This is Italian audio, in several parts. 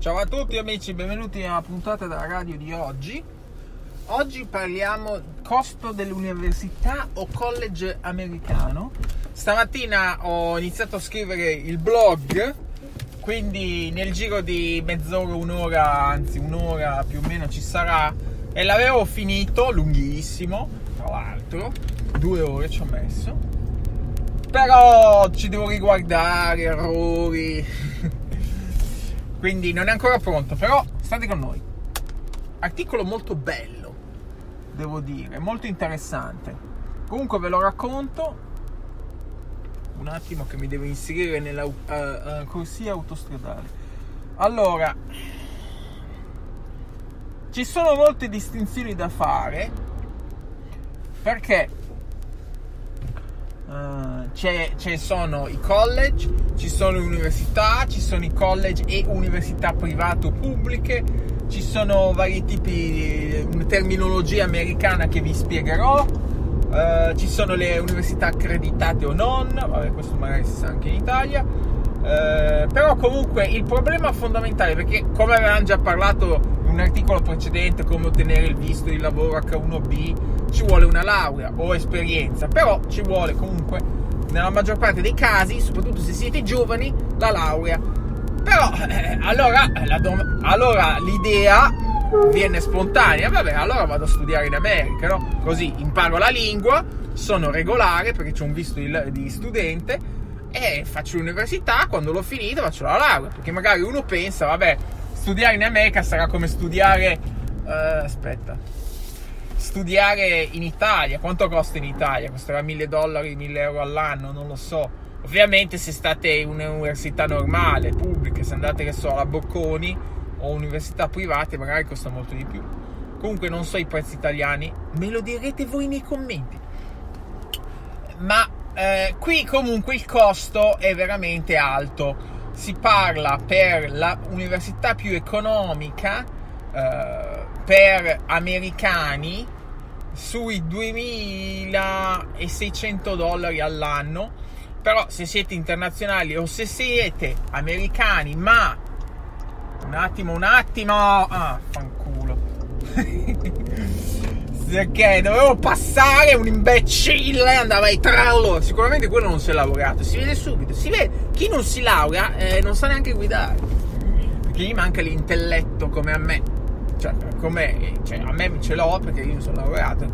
Ciao a tutti amici, benvenuti alla puntata della radio di oggi. Oggi parliamo costo dell'università o college americano. Stamattina ho iniziato a scrivere il blog, quindi nel giro di mezz'ora, un'ora, anzi un'ora più o meno ci sarà. E l'avevo finito, lunghissimo, tra l'altro, due ore ci ho messo. Però ci devo riguardare, errori. quindi non è ancora pronto, però state con noi. Articolo molto bello, devo dire, molto interessante. Comunque ve lo racconto. Un attimo che mi devo inserire nella uh, uh, corsia autostradale. Allora, ci sono molte distinzioni da fare perché uh, ci sono i college, ci sono le università, ci sono i college e università private o pubbliche, ci sono vari tipi di terminologia americana che vi spiegherò, uh, ci sono le università accreditate o non, vabbè questo magari si sa anche in Italia, uh, però comunque il problema fondamentale, perché come avevamo già parlato articolo precedente, come ottenere il visto di lavoro H1B, ci vuole una laurea o esperienza, però ci vuole comunque nella maggior parte dei casi, soprattutto se siete giovani, la laurea. Però eh, allora, dom- allora l'idea viene spontanea, vabbè, allora vado a studiare in America, no? Così imparo la lingua, sono regolare perché c'è un visto di, di studente e faccio l'università, quando l'ho finito faccio la laurea, perché magari uno pensa, vabbè, studiare in America sarà come studiare... Uh, aspetta, studiare in Italia. Quanto costa in Italia? Costerà 1000 dollari, 1000 euro all'anno? Non lo so. Ovviamente se state in un'università normale, pubblica, se andate che so alla Bocconi o università private, magari costa molto di più. Comunque non so i prezzi italiani, me lo direte voi nei commenti. Ma eh, qui comunque il costo è veramente alto. Si parla per l'università più economica eh, per americani sui 2600 dollari all'anno. Però se siete internazionali o se siete americani ma un attimo un attimo! Ah fanculo perché dovevo passare un imbecille andava ai trallo. Sicuramente quello non si è laureato si vede subito si vede. Chi non si laurea eh, non sa neanche guidare. Perché gli manca l'intelletto come a me. Cioè, come, cioè, a me ce l'ho perché io sono laureato.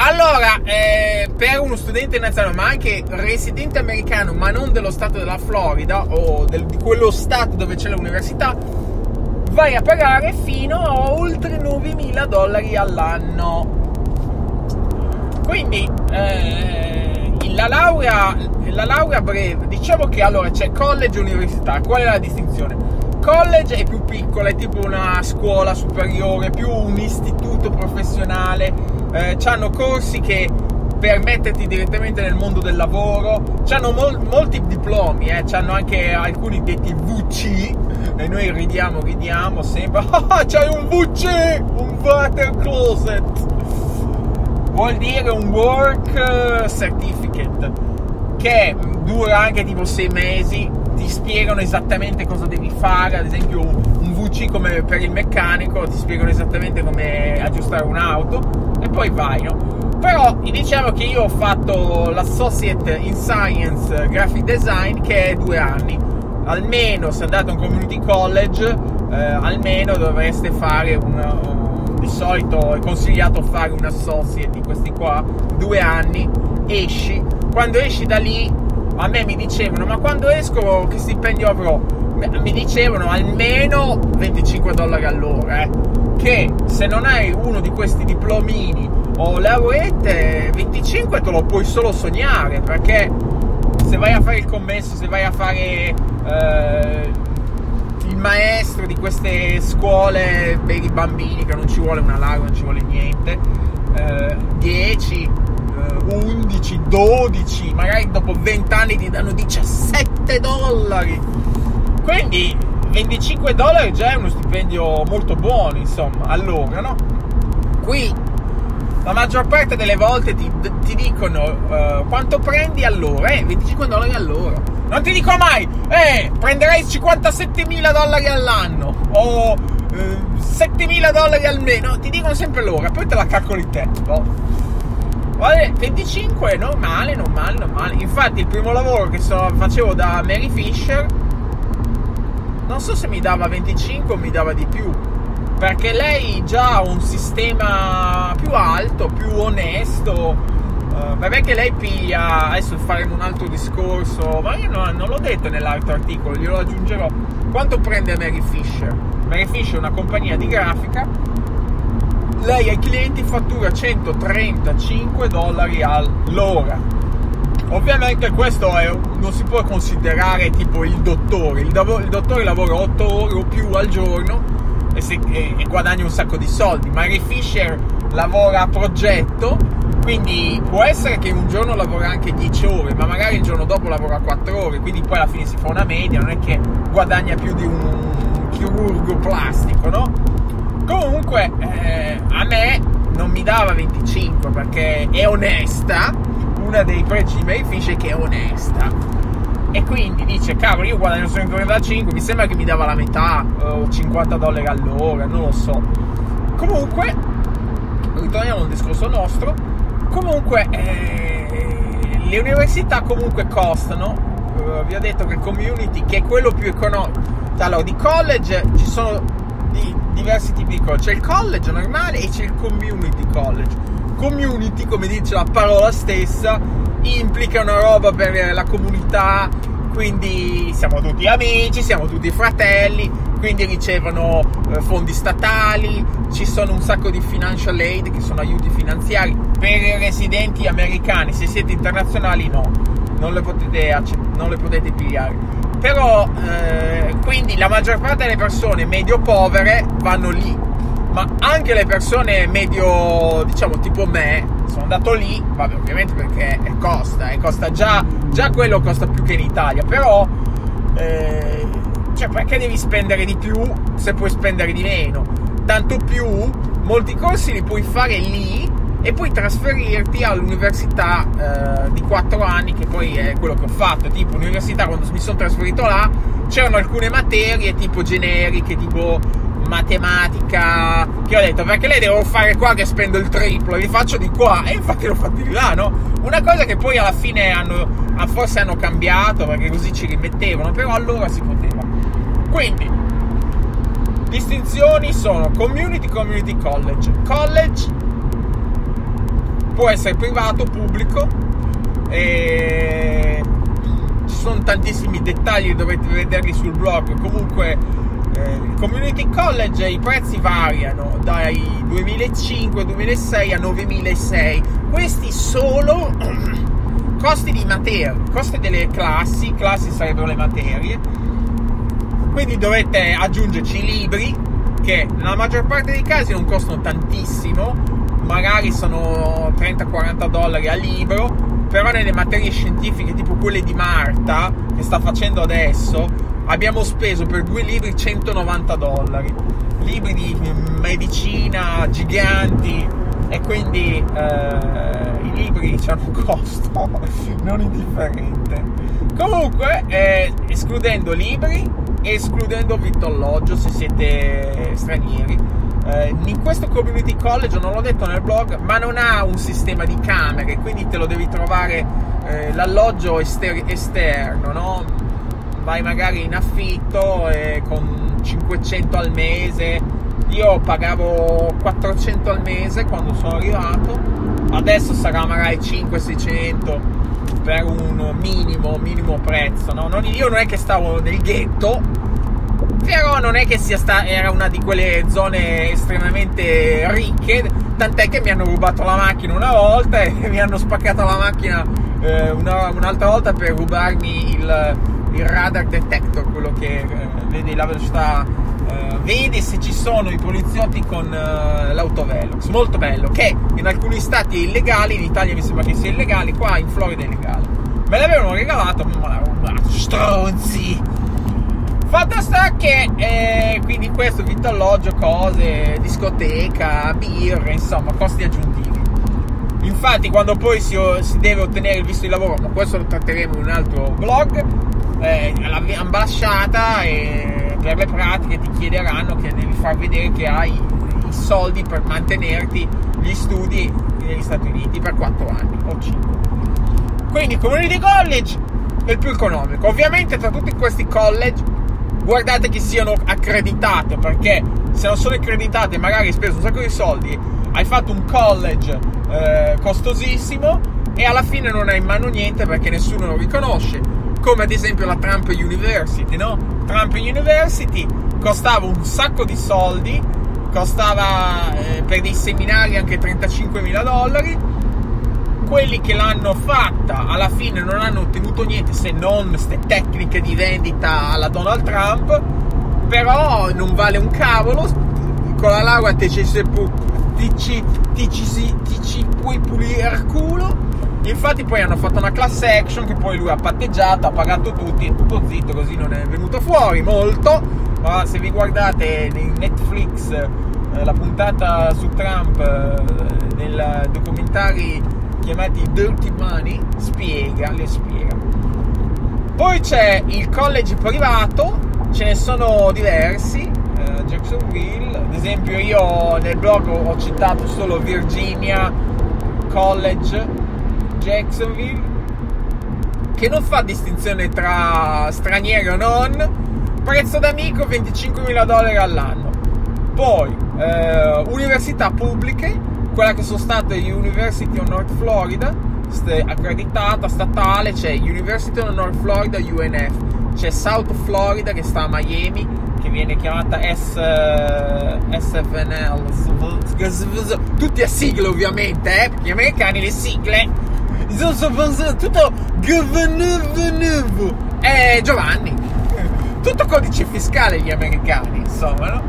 Allora, eh, per uno studente nazionale, ma anche residente americano, ma non dello stato della Florida o del, di quello stato dove c'è l'università, vai a pagare fino a oltre 9.000 dollari all'anno. Quindi, eh, la, laurea, la laurea breve, diciamo che allora c'è college e università. Qual è la distinzione? college è più piccola, è tipo una scuola superiore, più un istituto professionale, eh, hanno corsi che per metterti direttamente nel mondo del lavoro, hanno mol- molti diplomi, eh, hanno anche alcuni detti VC e noi ridiamo, ridiamo sempre, ah, c'hai un VC, un water closet, vuol dire un work eh, certificate che dura anche tipo sei mesi. Ti spiegano esattamente cosa devi fare, ad esempio un VC come per il meccanico, ti spiegano esattamente come aggiustare un'auto e poi vai, no? Però diciamo che io ho fatto l'associate in science graphic design che è due anni. Almeno se andate a un community college, eh, almeno dovreste fare un, di solito è consigliato fare un associate di questi qua, due anni, esci. Quando esci da lì a me mi dicevano ma quando esco che stipendio avrò? Mi dicevano almeno 25 dollari all'ora, eh? che se non hai uno di questi diplomini o laureate 25 te lo puoi solo sognare perché se vai a fare il commesso, se vai a fare eh, il maestro di queste scuole per i bambini che non ci vuole una laurea, non ci vuole niente, eh, 10 11, 12, magari dopo 20 anni ti danno 17 dollari. Quindi 25 dollari già è uno stipendio molto buono, insomma, allora, no? Qui la maggior parte delle volte ti, ti dicono uh, quanto prendi all'ora, eh, 25 dollari all'ora. Non ti dico mai, eh, prenderai 57.000 dollari all'anno o uh, eh, 7.000 dollari al mese, no, ti dicono sempre l'ora, poi te la calcoli te, no? Vale, 25 è normale, normale, normale. Infatti il primo lavoro che so, facevo da Mary Fisher, non so se mi dava 25 o mi dava di più perché lei già ha un sistema più alto, più onesto. Uh, vabbè che lei piglia, adesso faremo un altro discorso, ma io no, non l'ho detto nell'altro articolo, glielo aggiungerò. Quanto prende Mary Fisher? Mary Fisher è una compagnia di grafica, lei ai clienti fattura 135 dollari all'ora. Ovviamente questo è, non si può considerare tipo il dottore, il, il dottore lavora 8 ore o più al giorno e, se, e, e guadagna un sacco di soldi. Mary Fisher lavora a progetto, quindi può essere che un giorno lavora anche 10 ore, ma magari il giorno dopo lavora 4 ore, quindi poi alla fine si fa una media, non è che guadagna più di un chirurgo plastico, no? Comunque eh, a me non mi dava 25 perché è onesta, uno dei pregi di Mary Fisher è che è onesta e quindi dice cavolo io guadagno 135 mi sembra che mi dava la metà o uh, 50 dollari all'ora non lo so. Comunque ritorniamo al discorso nostro comunque eh, le università comunque costano uh, vi ho detto che il community che è quello più economico allora di college ci sono di diversi tipi di college c'è il college normale e c'è il community college. Community come dice la parola stessa implica una roba per la comunità, quindi siamo tutti amici, siamo tutti fratelli, quindi ricevono eh, fondi statali, ci sono un sacco di financial aid che sono aiuti finanziari per i residenti americani, se siete internazionali no, non le potete, non le potete pigliare. Però eh, quindi la maggior parte delle persone medio povere vanno lì ma anche le persone medio, diciamo tipo me, sono andato lì, vabbè ovviamente perché costa, e costa già, già quello costa più che in Italia, però eh, cioè perché devi spendere di più se puoi spendere di meno? Tanto più molti corsi li puoi fare lì e poi trasferirti all'università eh, di 4 anni, che poi è quello che ho fatto. Tipo, università, quando mi sono trasferito là, c'erano alcune materie tipo generiche, tipo matematica che ho detto perché lei devo fare qua che spendo il triplo? Li faccio di qua. E infatti l'ho fatto di là no? una cosa che poi alla fine hanno forse hanno cambiato perché così ci rimettevano però allora si poteva. Quindi distinzioni sono community community college. College può essere privato pubblico e ci sono tantissimi dettagli dovete vederli sul blog. Comunque eh, community college i prezzi variano dai 2005-2006 a 9006 questi solo costi di materia costi delle classi classi sarebbero le materie. Quindi dovete aggiungerci i libri che nella maggior parte dei casi non costano tantissimo magari sono 30-40 dollari a libro però nelle materie scientifiche tipo quelle di Marta che sta facendo adesso abbiamo speso per due libri 190 dollari, libri di medicina giganti e quindi eh, i libri hanno un costo non indifferente. Comunque, eh, escludendo libri, escludendo vitto se siete stranieri, eh, in questo community college, non l'ho detto nel blog, ma non ha un sistema di camere, quindi te lo devi trovare eh, l'alloggio ester- esterno, no? Vai magari in affitto e con 500 al mese. Io pagavo 400 al mese quando sono arrivato, adesso sarà magari 500-600 per un minimo, minimo prezzo. No? Non, io non è che stavo nel ghetto, però non è che sia sta, era una di quelle zone estremamente ricche, tant'è che mi hanno rubato la macchina una volta e mi hanno spaccato la macchina eh, una, un'altra volta per rubarmi il, il radar detector, quello che eh, vede la velocità, eh, vede se ci sono i poliziotti con eh, l'autovelox. Molto bello, che in alcuni stati è illegale, in Italia mi sembra che sia illegale, qua in Florida è illegale. Me l'avevano regalato, ma rubato, stronzi! Fatto sta che eh, quindi questo vitto alloggio, cose, discoteca, birre, insomma, costi aggiuntivi. Infatti, quando poi si, si, deve ottenere il visto di lavoro, ma questo lo tratteremo in un altro blog, eh, l'ambasciata e per le pratiche ti chiederanno che devi far vedere che hai i soldi per mantenerti gli studi negli Stati Uniti per 4 anni o 5. Quindi, community college è il più economico. Ovviamente, tra tutti questi college, guardate che siano accreditate perché se non sono accreditate, magari hai speso un sacco di soldi, hai fatto un college eh, costosissimo e alla fine non hai in mano niente perché nessuno lo riconosce. Come ad esempio la Trump University, no? Trump University costava un sacco di soldi, costava eh, per dei seminari anche 35 mila dollari. Quelli che l'hanno fatta alla fine non hanno ottenuto niente se non queste tecniche di vendita alla Donald Trump, però non vale un cavolo. Con la laurea ti ci, ti, ci, ti ci puoi pulire il culo. Infatti poi hanno fatto una class action che poi lui ha patteggiato, ha pagato tutti e tutto zitto, così non è venuto fuori molto. Ma se vi guardate in Netflix eh, la puntata su Trump eh, nel documentari chiamati Dirty Money, spiega, le spiega. Poi c'è il college privato, ce ne sono diversi, Jacksonville. Ad esempio io nel blog ho citato solo Virginia College Jacksonville, che non fa distinzione tra stranieri o non. Prezzo d'amico 25.000 dollari all'anno. Poi eh, università pubbliche, quella che sono state University of North Florida, accreditata statale, c'è University of North Florida UNF, c'è South Florida che sta a Miami, che viene chiamata S, SFNL, tutti a sigle ovviamente, eh? perché gli americani le sigle, tutto. GVNVNV, eh Giovanni, tutto codice fiscale gli americani, insomma, no?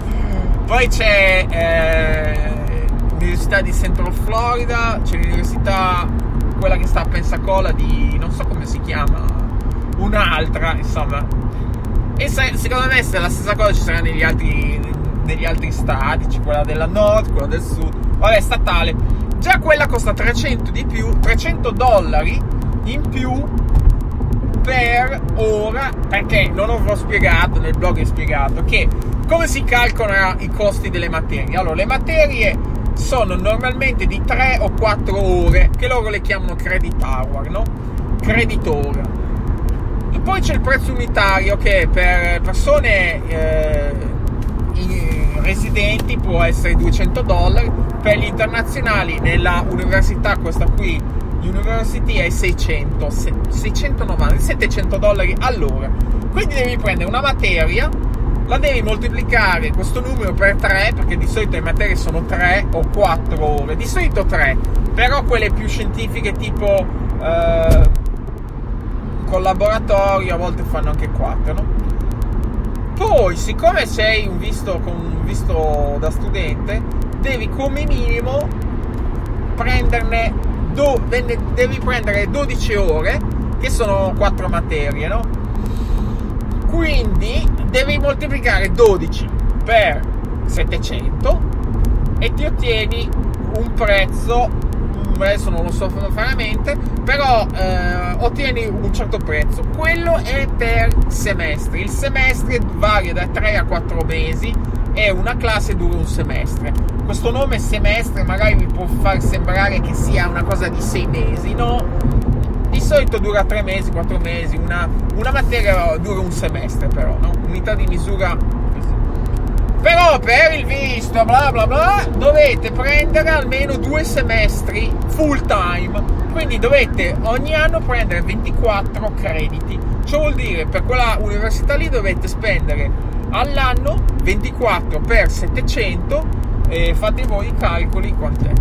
Poi c'è eh, l'Università di Central Florida, c'è l'università, quella che sta a Pensacola di, non so come si chiama, un'altra, insomma, e se, secondo me se la stessa cosa ci sarà negli altri, negli altri stati, c'è quella della nord, quella del sud, vabbè, statale. Già quella costa 300 di più, 300 dollari in più per ora, perché non ho spiegato, nel blog è spiegato, che come si calcolano i costi delle materie. Allora, le materie sono normalmente di 3 o 4 ore, che loro le chiamano credit hour, no? Credit ora poi c'è il prezzo unitario che per persone eh, residenti può essere 200 dollari, per gli internazionali nella università, questa qui, University è 600, 690, 700 dollari all'ora. Quindi devi prendere una materia, la devi moltiplicare questo numero per 3, perché di solito le materie sono 3 o 4 ore, di solito 3, però quelle più scientifiche tipo... Eh, col laboratorio a volte fanno anche 4, no? Poi, siccome sei un visto, con un visto da studente, devi come minimo prenderne do, devi prendere 12 ore, che sono 4 materie, no? Quindi devi moltiplicare 12 per 700 e ti ottieni un prezzo adesso non lo so veramente, però eh, ottieni un certo prezzo. Quello è per semestre. Il semestre varia da 3 a 4 mesi e una classe dura un semestre. Questo nome semestre magari vi può far sembrare che sia una cosa di 6 mesi, no? Di solito dura 3 mesi, 4 mesi, una, una materia dura un semestre però, no? Unità di misura però per il visto, bla bla bla, dovete prendere almeno due semestri full time. Quindi dovete ogni anno prendere 24 crediti. Ciò vuol dire per quella università lì dovete spendere all'anno 24 per 700 e fate voi i calcoli quant'è.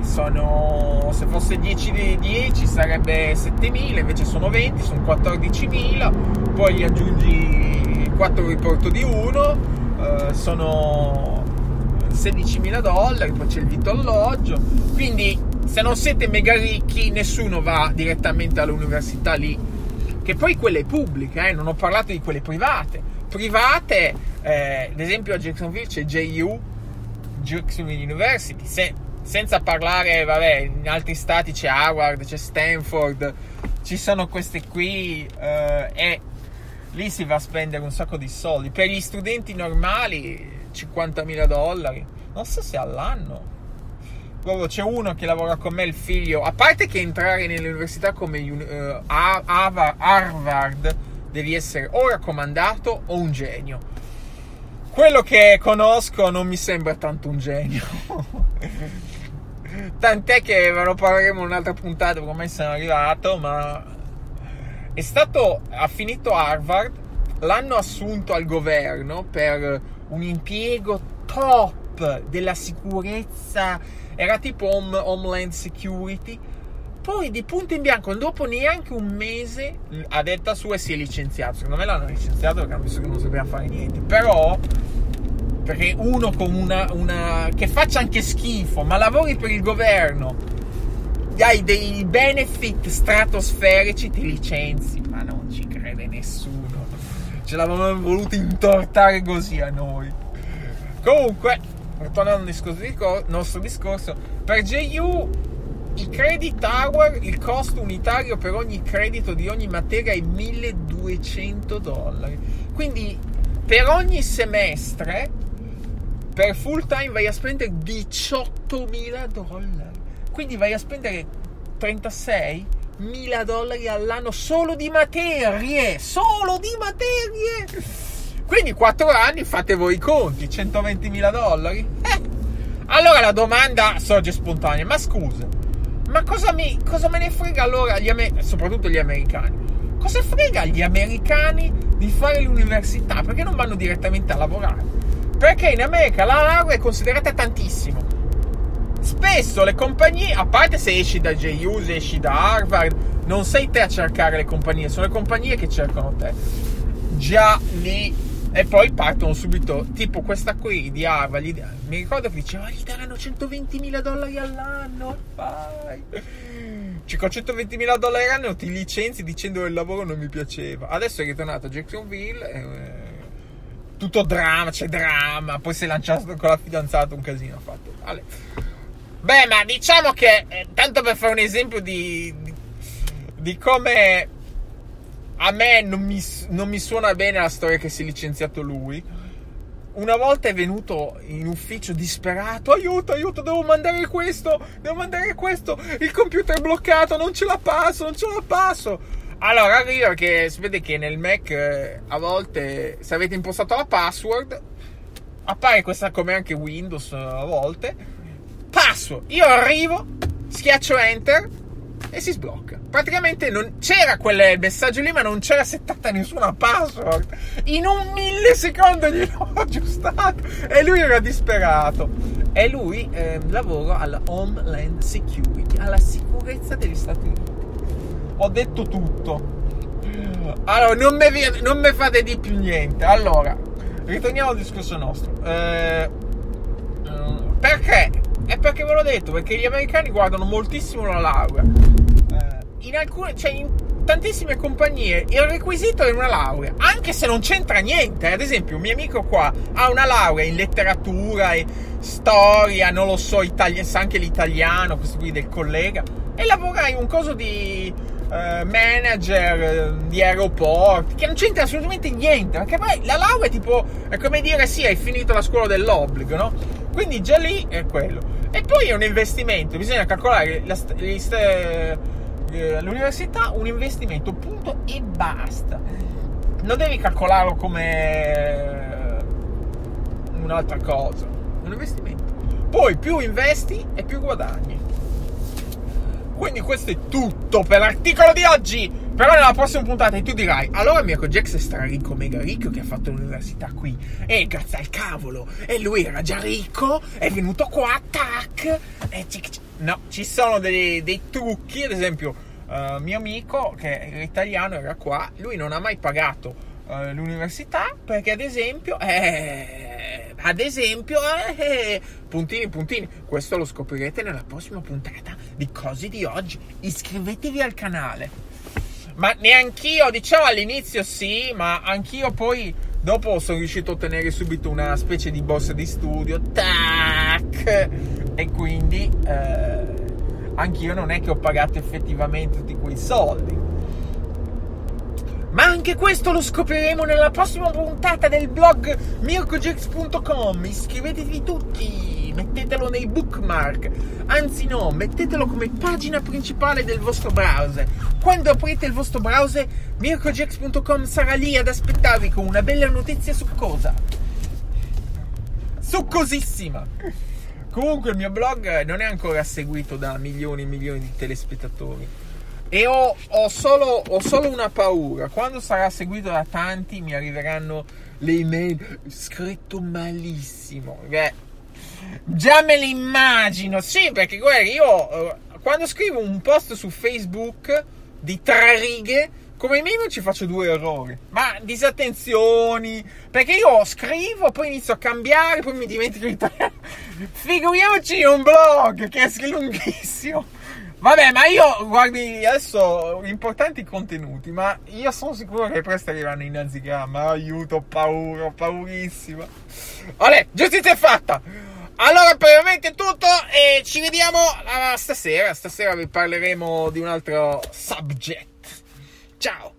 Sono, se fosse 10 di 10 sarebbe 7000, invece sono 20, sono 14.000, poi gli aggiungi 4 riporto di 1, eh, sono 16.000 dollari, poi c'è il vitto alloggio, quindi se non siete mega ricchi nessuno va direttamente all'università lì, che poi quelle pubbliche, eh, non ho parlato di quelle private, private, eh, ad esempio a Jacksonville c'è JU, Jacksonville University, se, senza parlare, vabbè, in altri stati c'è Harvard, c'è Stanford, ci sono queste qui eh, e lì si va a spendere un sacco di soldi. Per gli studenti normali 50.000 dollari, non so se all'anno. Proprio c'è uno che lavora con me, il figlio, a parte che entrare nell'università come uh, Harvard devi essere o raccomandato o un genio. Quello che conosco non mi sembra tanto un genio. Tant'è che ve lo parleremo in un'altra puntata come sono arrivato, ma è stato, ha finito Harvard, l'hanno assunto al governo per un impiego top della sicurezza, era tipo home, Homeland Security, poi di punto in bianco, dopo neanche un mese, a detta sua si è licenziato. Secondo me l'hanno licenziato perché hanno visto che non sapeva fare niente. Però, perché uno con una, una che faccia anche schifo, ma lavori per il governo, hai dei benefit stratosferici, ti licenzi. Ma non ci crede nessuno. Ce l'avevano voluto intortare così a noi. Comunque, tornando al discorso, nostro discorso, per JU i credit hour, il costo unitario per ogni credito di ogni materia è 1200 dollari. Quindi per ogni semestre, per full time vai a spendere 18.000 dollari. Quindi vai a spendere 36.000 dollari all'anno solo di materie. Solo di materie. Quindi 4 anni fate voi i conti, 120.000 dollari. Eh. Allora la domanda sorge spontanea, ma scusa, ma cosa, mi, cosa me ne frega allora, gli amer- soprattutto gli americani? Cosa frega agli americani di fare l'università? Perché non vanno direttamente a lavorare? Perché in America la laurea è considerata tantissimo. Spesso le compagnie, a parte se esci da JU, se esci da Harvard, non sei te a cercare le compagnie, sono le compagnie che cercano te. Già lì e poi partono subito, tipo questa qui di Harvard, gli, mi ricordo che diceva, gli daranno 120 mila dollari all'anno, vai. Cioè, con 120 mila dollari all'anno ti licenzi dicendo che il lavoro non mi piaceva. Adesso è ritornato a Jacksonville, eh, tutto dramma, c'è dramma, poi si è lanciato con la fidanzata, un casino ha fatto. Vale. Beh, ma diciamo che, eh, tanto per fare un esempio di, di, di come a me non mi, non mi, suona bene la storia che si è licenziato lui. Una volta è venuto in ufficio disperato: aiuto, aiuto, devo mandare questo, devo mandare questo. Il computer è bloccato, non ce la passo, non ce la passo. Allora arriva che si vede che nel Mac eh, a volte, se avete impostato la password, appare questa come anche Windows eh, a volte. Passo, io arrivo, schiaccio enter e si sblocca. Praticamente non c'era quel messaggio lì, ma non c'era settata nessuna password. In un millisecondo gliel'ho aggiustato e lui era disperato. E lui eh, lavora alla Homeland Security, alla sicurezza degli Stati Uniti. Ho detto tutto. Allora, non mi, fate di più niente. Allora, ritorniamo al discorso nostro. Eh, perché? È perché ve l'ho detto, perché gli americani guardano moltissimo la laurea. Eh, in alcune, cioè in tantissime compagnie il requisito è una laurea, anche se non c'entra niente. Ad esempio, un mio amico qua ha una laurea in letteratura e storia, non lo so, itali- sa anche l'italiano, questo qui del collega, e lavora in un coso di uh, manager uh, di aeroporti, che non c'entra assolutamente niente, perché poi la laurea è tipo, è come dire sì, hai finito la scuola dell'obbligo, no? Quindi già lì è quello. E poi è un investimento, bisogna calcolare la, eh, l'università, un investimento, punto e basta. Non devi calcolarlo come un'altra cosa, un investimento. Poi più investi e più guadagni. Quindi questo è tutto per l'articolo di oggi. Però nella prossima puntata tu dirai, allora Michael Jackson sarà ricco, mega ricco, che ha fatto l'università qui. E grazie al cavolo. E lui era già ricco, è venuto qua, tac. Cic. No, ci sono dei, dei trucchi, ad esempio, uh, mio amico, che è italiano, era qua, lui non ha mai pagato uh, l'università perché ad esempio... Eh, ad esempio, eh, puntini, puntini. Questo lo scoprirete nella prossima puntata di Cose di oggi. Iscrivetevi al canale. Ma neanch'io, diciamo all'inizio sì, ma anch'io poi dopo sono riuscito a ottenere subito una specie di boss di studio. Tac! E quindi eh, anch'io non è che ho pagato effettivamente tutti quei soldi. Ma anche questo lo scopriremo nella prossima puntata del blog mirkojex.com. Iscrivetevi tutti, mettetelo nei bookmark. Anzi no, mettetelo come pagina principale del vostro browser. Quando aprite il vostro browser, mirkojex.com sarà lì ad aspettarvi con una bella notizia su cosa? Succosissima! Comunque il mio blog non è ancora seguito da milioni e milioni di telespettatori e ho, ho, solo, ho, solo, una paura. Quando sarà seguito da tanti mi arriveranno le email scritto malissimo. Beh, già me le immagino. Sì, perché guarda, io eh, quando scrivo un post su Facebook di tre righe, come minimo ci faccio due errori. Ma disattenzioni. Perché io scrivo, poi inizio a cambiare, poi mi dimentico di tre. Figuriamoci un blog che è lunghissimo. Vabbè, ma io, guardi, adesso importanti contenuti, ma io sono sicuro che presto arriveranno i nazigramma. Aiuto, ho paura, ho paurissima. Vabbè, giustizia è fatta. Allora, per è tutto e ci vediamo uh, stasera. Stasera vi parleremo di un altro subject. Ciao.